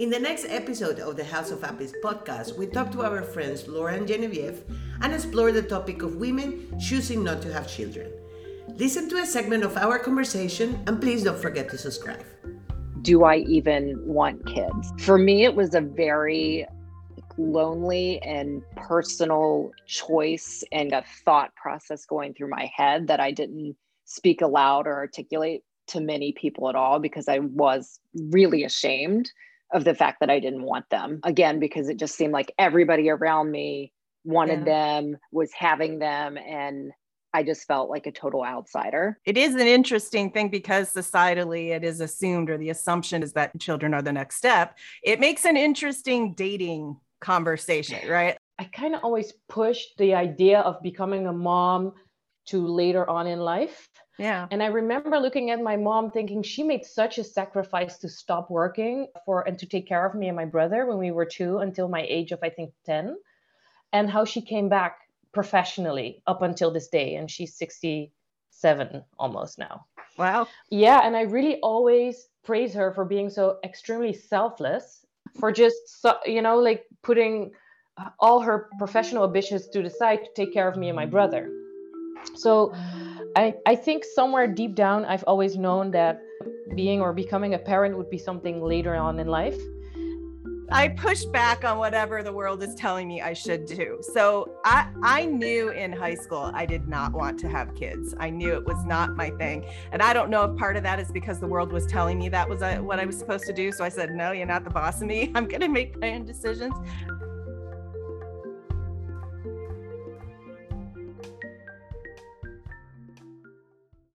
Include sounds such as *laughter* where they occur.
In the next episode of the House of Apis podcast, we talk to our friends Laura and Genevieve and explore the topic of women choosing not to have children. Listen to a segment of our conversation and please don't forget to subscribe. Do I even want kids? For me, it was a very lonely and personal choice and a thought process going through my head that I didn't speak aloud or articulate to many people at all because I was really ashamed of the fact that I didn't want them. Again, because it just seemed like everybody around me wanted yeah. them, was having them, and I just felt like a total outsider. It is an interesting thing because societally it is assumed or the assumption is that children are the next step. It makes an interesting dating conversation, right? I kind of always pushed the idea of becoming a mom to later on in life. Yeah. And I remember looking at my mom thinking she made such a sacrifice to stop working for and to take care of me and my brother when we were two until my age of I think 10 and how she came back professionally up until this day and she's 67 almost now. Wow. Yeah, and I really always praise her for being so extremely selfless for just you know like putting all her professional ambitions to the side to take care of me and my brother. So I, I think somewhere deep down, I've always known that being or becoming a parent would be something later on in life. I push back on whatever the world is telling me I should do. So I, I knew in high school I did not want to have kids. I knew it was not my thing. And I don't know if part of that is because the world was telling me that was uh, what I was supposed to do. So I said, no, you're not the boss of me. *laughs* I'm going to make my own decisions.